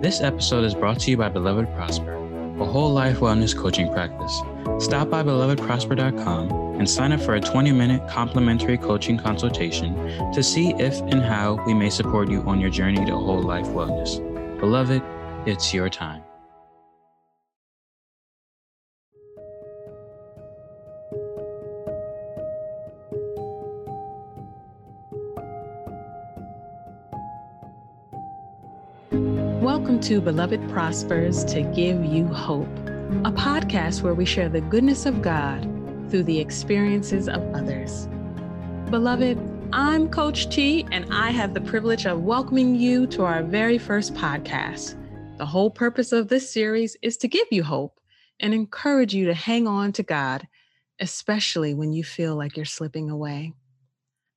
This episode is brought to you by Beloved Prosper, a whole life wellness coaching practice. Stop by belovedprosper.com and sign up for a 20 minute complimentary coaching consultation to see if and how we may support you on your journey to whole life wellness. Beloved, it's your time. To Beloved Prospers to Give You Hope, a podcast where we share the goodness of God through the experiences of others. Beloved, I'm Coach T, and I have the privilege of welcoming you to our very first podcast. The whole purpose of this series is to give you hope and encourage you to hang on to God, especially when you feel like you're slipping away.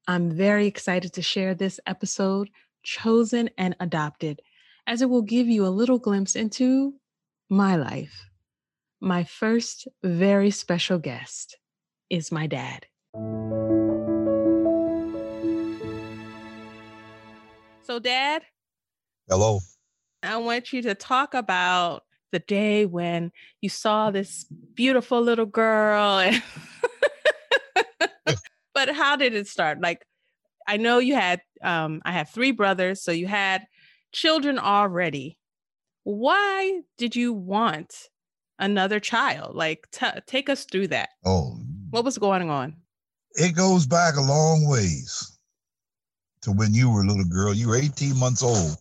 I'm very excited to share this episode, Chosen and Adopted as it will give you a little glimpse into my life. My first very special guest is my dad. So, Dad. Hello. I want you to talk about the day when you saw this beautiful little girl. but how did it start? Like, I know you had, um, I have three brothers. So you had children already. Why did you want another child? Like, t- take us through that. Oh, what was going on? It goes back a long ways to when you were a little girl. You were 18 months old.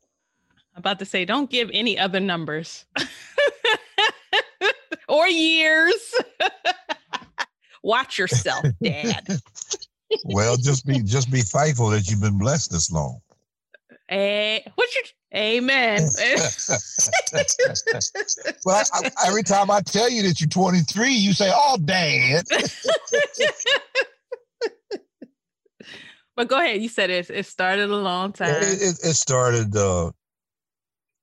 I'm about to say, don't give any other numbers or years. Watch yourself, Dad. well, just be just be thankful that you've been blessed this long. Hey, what you Amen. well, I, I, every time I tell you that you're 23, you say, "Oh, Dad." but go ahead. You said it. It started a long time. It, it, it started. Uh,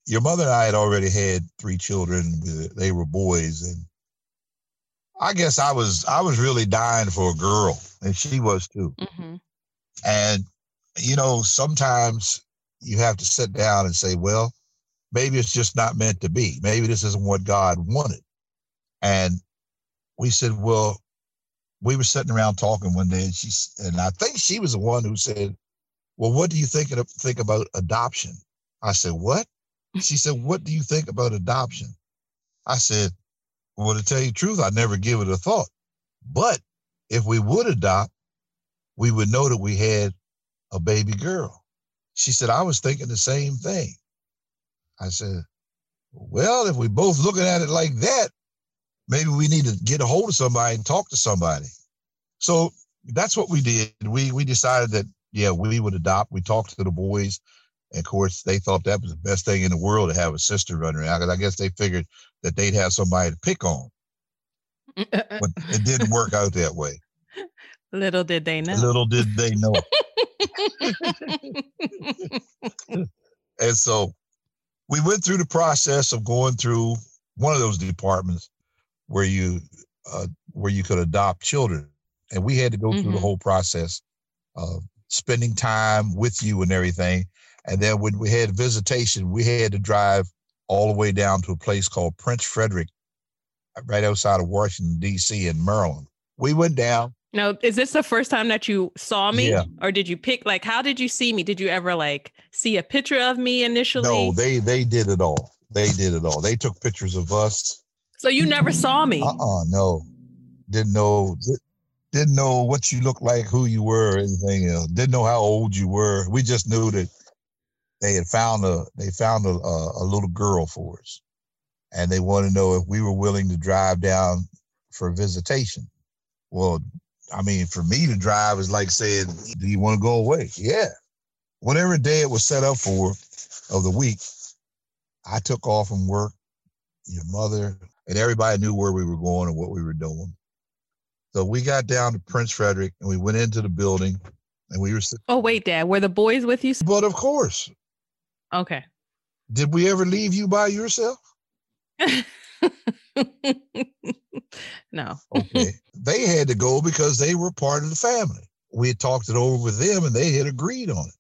your mother and I had already had three children. They were boys, and I guess I was I was really dying for a girl, and she was too. Mm-hmm. And you know, sometimes you have to sit down and say, well, maybe it's just not meant to be. Maybe this isn't what God wanted. And we said, well, we were sitting around talking one day, and she and I think she was the one who said, "Well, what do you think of, think about adoption?" I said, "What?" She said, "What do you think about adoption?" I said, "Well, to tell you the truth, I never give it a thought. But if we would adopt, we would know that we had a baby girl." She said, I was thinking the same thing. I said, Well, if we're both looking at it like that, maybe we need to get a hold of somebody and talk to somebody. So that's what we did. We we decided that yeah, we would adopt. We talked to the boys. And of course, they thought that was the best thing in the world to have a sister running around. Because I guess they figured that they'd have somebody to pick on. but it didn't work out that way. Little did they know. Little did they know. and so we went through the process of going through one of those departments where you uh, where you could adopt children, and we had to go mm-hmm. through the mm-hmm. whole process of spending time with you and everything. And then when we had visitation, we had to drive all the way down to a place called Prince Frederick, right outside of Washington D.C. in Maryland. We went down now, is this the first time that you saw me? Yeah. Or did you pick like how did you see me? Did you ever like see a picture of me initially? No, they they did it all. They did it all. They took pictures of us. So you never saw me? Uh-uh, no. Didn't know didn't know what you looked like, who you were, or anything else. Didn't know how old you were. We just knew that they had found a they found a, a, a little girl for us. And they wanted to know if we were willing to drive down for visitation. Well, I mean, for me to drive is like saying, "Do you want to go away?" Yeah. Whatever day it was set up for of the week, I took off from work. Your mother and everybody knew where we were going and what we were doing. So we got down to Prince Frederick and we went into the building and we were. Sitting- Oh wait, Dad, were the boys with you? But of course. Okay. Did we ever leave you by yourself? no. okay. They had to go because they were part of the family. We had talked it over with them and they had agreed on it.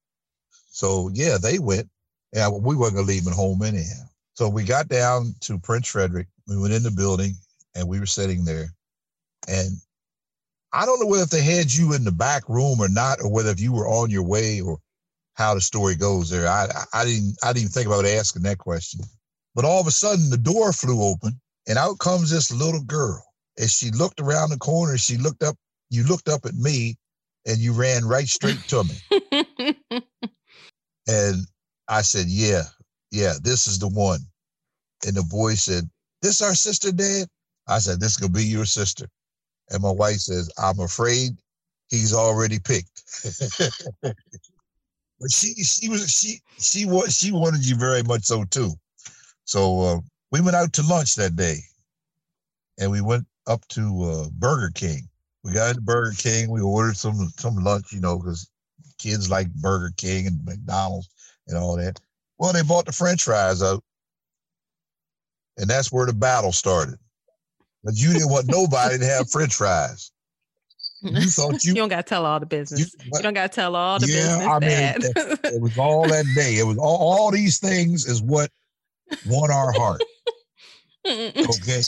So yeah, they went. Yeah, we weren't gonna leave them home anyhow. So we got down to Prince Frederick. We went in the building and we were sitting there. And I don't know whether if they had you in the back room or not, or whether if you were on your way or how the story goes there. I, I didn't I didn't think about asking that question. But all of a sudden the door flew open and out comes this little girl. As she looked around the corner, she looked up, you looked up at me and you ran right straight to me. and I said, Yeah, yeah, this is the one. And the boy said, This our sister, Dad? I said, This could be your sister. And my wife says, I'm afraid he's already picked. but she she was she she was she wanted you very much so too. So uh, we went out to lunch that day, and we went up to uh, Burger King. We got into Burger King. We ordered some some lunch, you know, because kids like Burger King and McDonald's and all that. Well, they bought the French fries out, and that's where the battle started. But you didn't want nobody to have French fries. You thought you, you don't got to tell all the business. You, you don't got to tell all the yeah, business. I mean, it, it, was all that day. It was all, all these things is what won our heart. okay.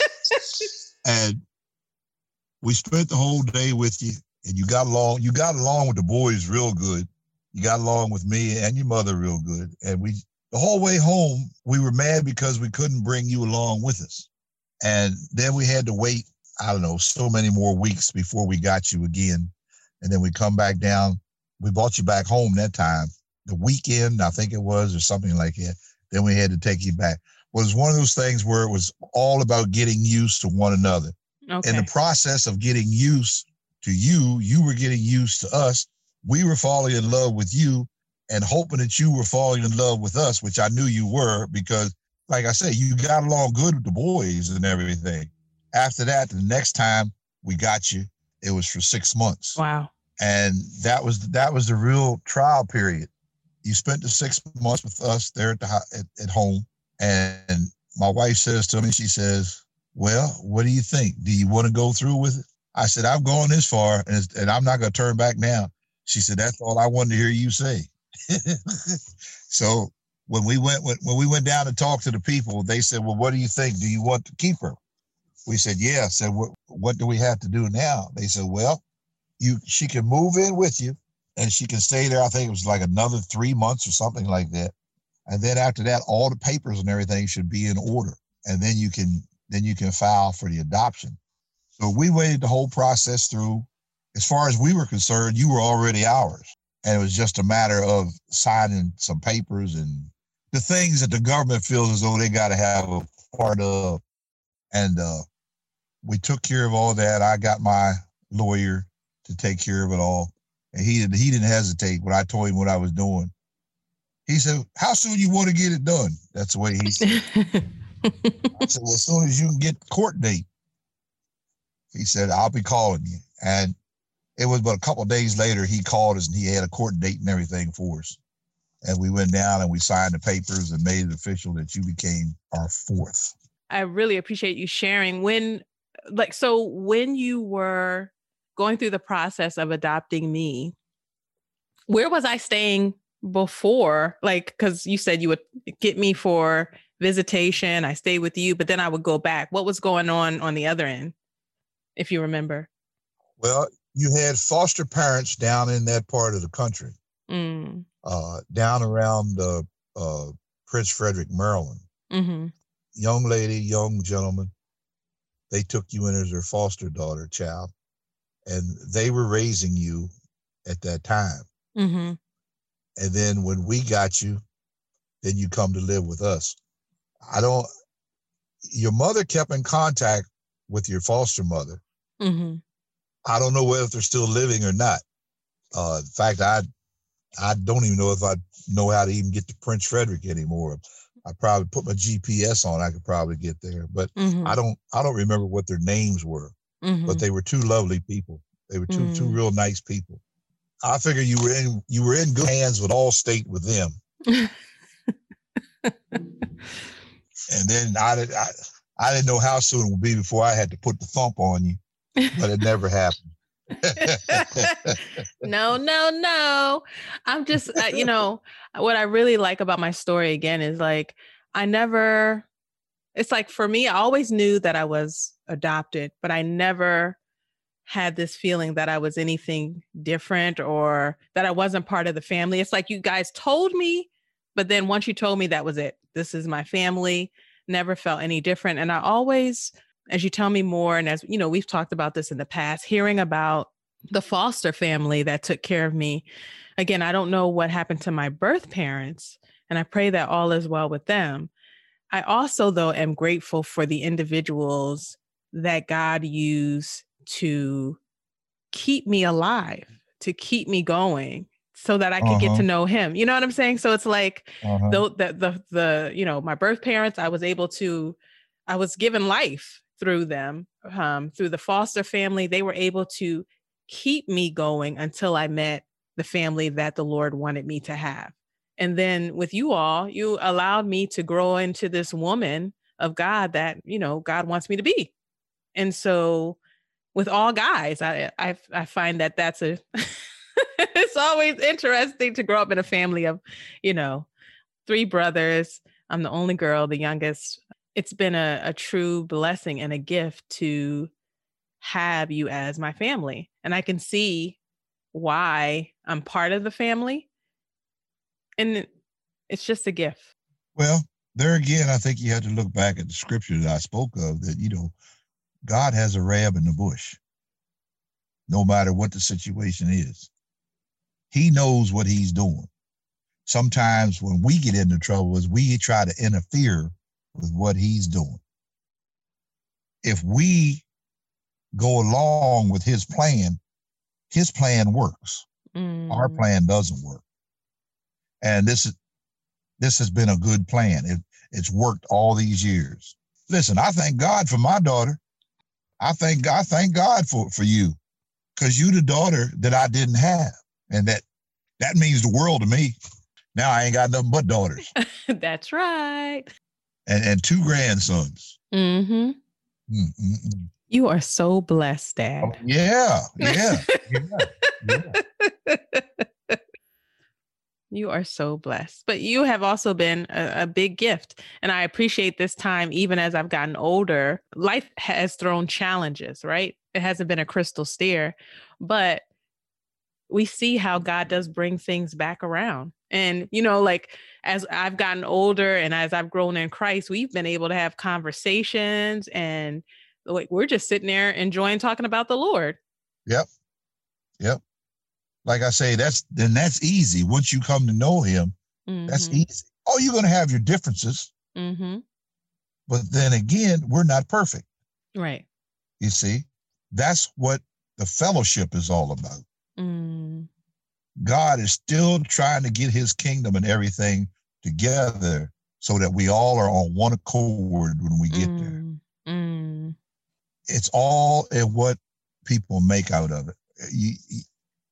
and we spent the whole day with you and you got along, you got along with the boys real good. You got along with me and your mother real good. And we the whole way home, we were mad because we couldn't bring you along with us. And then we had to wait, I don't know, so many more weeks before we got you again. And then we come back down. We brought you back home that time, the weekend, I think it was, or something like that. Then we had to take you back. Well, it was one of those things where it was all about getting used to one another. Okay. In the process of getting used to you, you were getting used to us. We were falling in love with you and hoping that you were falling in love with us, which I knew you were because, like I said, you got along good with the boys and everything. After that, the next time we got you, it was for six months. Wow. And that was that was the real trial period. You spent the six months with us there at the at, at home, and my wife says to me, she says, "Well, what do you think? Do you want to go through with it?" I said, "I've gone this far, and, and I'm not going to turn back now." She said, "That's all I wanted to hear you say." so when we went when, when we went down to talk to the people, they said, "Well, what do you think? Do you want to keep her?" We said, "Yeah." I said, "What what do we have to do now?" They said, "Well, you she can move in with you, and she can stay there. I think it was like another three months or something like that, and then after that, all the papers and everything should be in order, and then you can then you can file for the adoption." So we waited the whole process through. As far as we were concerned, you were already ours and it was just a matter of signing some papers and the things that the government feels as though they got to have a part of. And uh, we took care of all that. I got my lawyer to take care of it all, and he didn't. He didn't hesitate when I told him what I was doing. He said, "How soon you want to get it done?" That's the way he said. I said, "Well, as soon as you can get court date." He said, "I'll be calling you." And it was but a couple days later he called us and he had a court date and everything for us and we went down and we signed the papers and made it official that you became our fourth i really appreciate you sharing when like so when you were going through the process of adopting me where was i staying before like because you said you would get me for visitation i stayed with you but then i would go back what was going on on the other end if you remember well you had foster parents down in that part of the country, mm. uh, down around uh, uh, Prince Frederick, Maryland. Mm-hmm. Young lady, young gentleman, they took you in as their foster daughter, child, and they were raising you at that time. Mm-hmm. And then when we got you, then you come to live with us. I don't. Your mother kept in contact with your foster mother. Mm-hmm. I don't know whether they're still living or not. Uh, in fact, I I don't even know if I know how to even get to Prince Frederick anymore. I probably put my GPS on. I could probably get there, but mm-hmm. I don't. I don't remember what their names were. Mm-hmm. But they were two lovely people. They were 2 mm-hmm. two real nice people. I figure you were in you were in good hands with Allstate with them. and then I, did, I I didn't know how soon it would be before I had to put the thump on you but it never happened. no, no, no. I'm just, uh, you know, what I really like about my story again is like, I never, it's like for me, I always knew that I was adopted, but I never had this feeling that I was anything different or that I wasn't part of the family. It's like you guys told me, but then once you told me that was it, this is my family, never felt any different. And I always, as you tell me more, and as you know, we've talked about this in the past, hearing about the foster family that took care of me. Again, I don't know what happened to my birth parents, and I pray that all is well with them. I also, though, am grateful for the individuals that God used to keep me alive, to keep me going so that I could uh-huh. get to uh-huh. know him. You know what I'm saying? So it's like uh-huh. the, the the the you know, my birth parents, I was able to I was given life through them, um, through the foster family. They were able to keep me going until I met the family that the Lord wanted me to have. And then with you all, you allowed me to grow into this woman of God that, you know, God wants me to be. And so with all guys. I I, I find that that's a it's always interesting to grow up in a family of, you know, three brothers. I'm the only girl, the youngest. It's been a, a true blessing and a gift to have you as my family. And I can see why I'm part of the family. And it's just a gift. Well, there again, I think you have to look back at the scripture that I spoke of that, you know, God has a ram in the bush, no matter what the situation is. He knows what he's doing. Sometimes when we get into trouble is we try to interfere with what he's doing. If we go along with his plan, his plan works. Mm. Our plan doesn't work. And this is this has been a good plan. It, it's worked all these years. Listen, I thank God for my daughter. I thank God, thank God for, for you because you the daughter that I didn't have. And that that means the world to me. Now I ain't got nothing but daughters. That's right. And and two grandsons. Mm-hmm. Mm-mm-mm. You are so blessed, Dad. Oh, yeah, yeah, yeah, yeah. You are so blessed. But you have also been a, a, big gift. And I appreciate this time, even as I've gotten older. Life has thrown challenges, right? It hasn't been a crystal stair, but we see how God does bring things back around. And, you know, like as I've gotten older and as I've grown in Christ, we've been able to have conversations and like we're just sitting there enjoying talking about the Lord. Yep. Yep like I say, that's then that's easy. Once you come to know him, mm-hmm. that's easy. Oh, you're gonna have your differences. Mm-hmm. But then again, we're not perfect. Right. You see, that's what the fellowship is all about. Mm. God is still trying to get his kingdom and everything together so that we all are on one accord when we get mm. there. Mm. It's all in what people make out of it. You,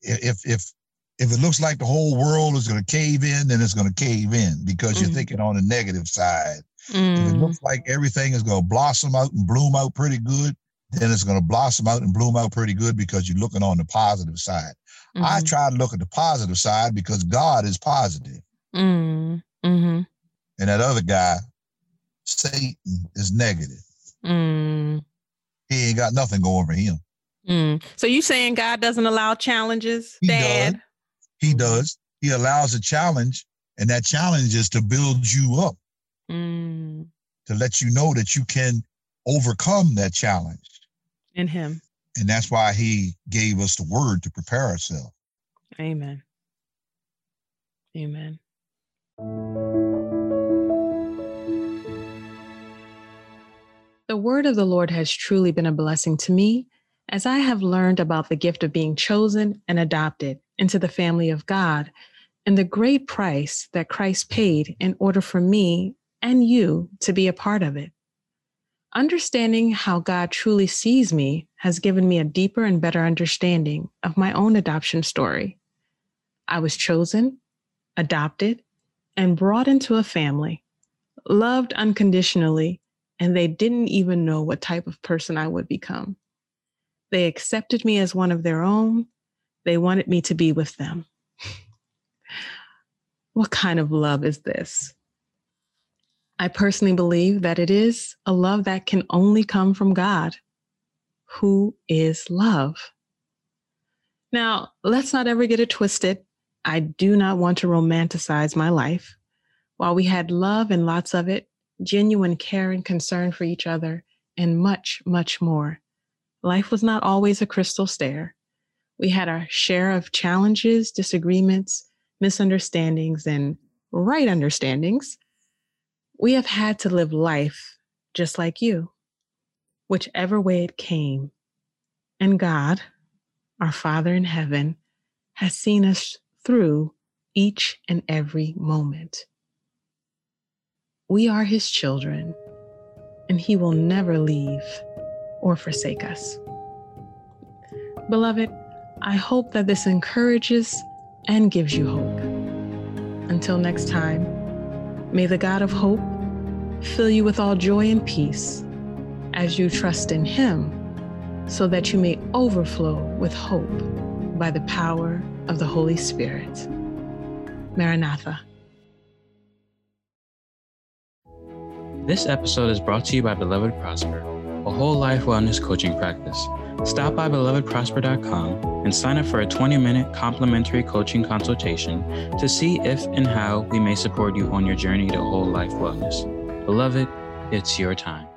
if if if it looks like the whole world is going to cave in, then it's going to cave in because mm. you're thinking on the negative side. Mm. If it looks mm. like everything is going to blossom out and bloom out pretty good, then it's going to blossom out and bloom out pretty good because you're looking on the positive side. Mm-hmm. I try to look at the positive side because God is positive. Mm. Mm-hmm. And that other guy, Satan, is negative. Mm. He ain't got nothing going for him. Mm. So you saying God doesn't allow challenges, he Dad? Does. He does. He allows a challenge, and that challenge is to build you up, mm. to let you know that you can overcome that challenge. In Him. And that's why He gave us the word to prepare ourselves. Amen. Amen. The word of the Lord has truly been a blessing to me as I have learned about the gift of being chosen and adopted into the family of God and the great price that Christ paid in order for me and you to be a part of it. Understanding how God truly sees me has given me a deeper and better understanding of my own adoption story. I was chosen, adopted, and brought into a family, loved unconditionally, and they didn't even know what type of person I would become. They accepted me as one of their own. They wanted me to be with them. what kind of love is this? I personally believe that it is a love that can only come from God, who is love. Now, let's not ever get it twisted. I do not want to romanticize my life. While we had love and lots of it, genuine care and concern for each other, and much, much more, life was not always a crystal stair. We had our share of challenges, disagreements, misunderstandings, and right understandings. We have had to live life just like you, whichever way it came. And God, our Father in heaven, has seen us through each and every moment. We are His children, and He will never leave or forsake us. Beloved, I hope that this encourages and gives you hope. Until next time, may the God of hope fill you with all joy and peace as you trust in Him so that you may overflow with hope by the power of the Holy Spirit. Maranatha. This episode is brought to you by Beloved Prosper, a whole life wellness coaching practice. Stop by belovedprosper.com and sign up for a 20 minute complimentary coaching consultation to see if and how we may support you on your journey to whole life wellness. Beloved, it's your time.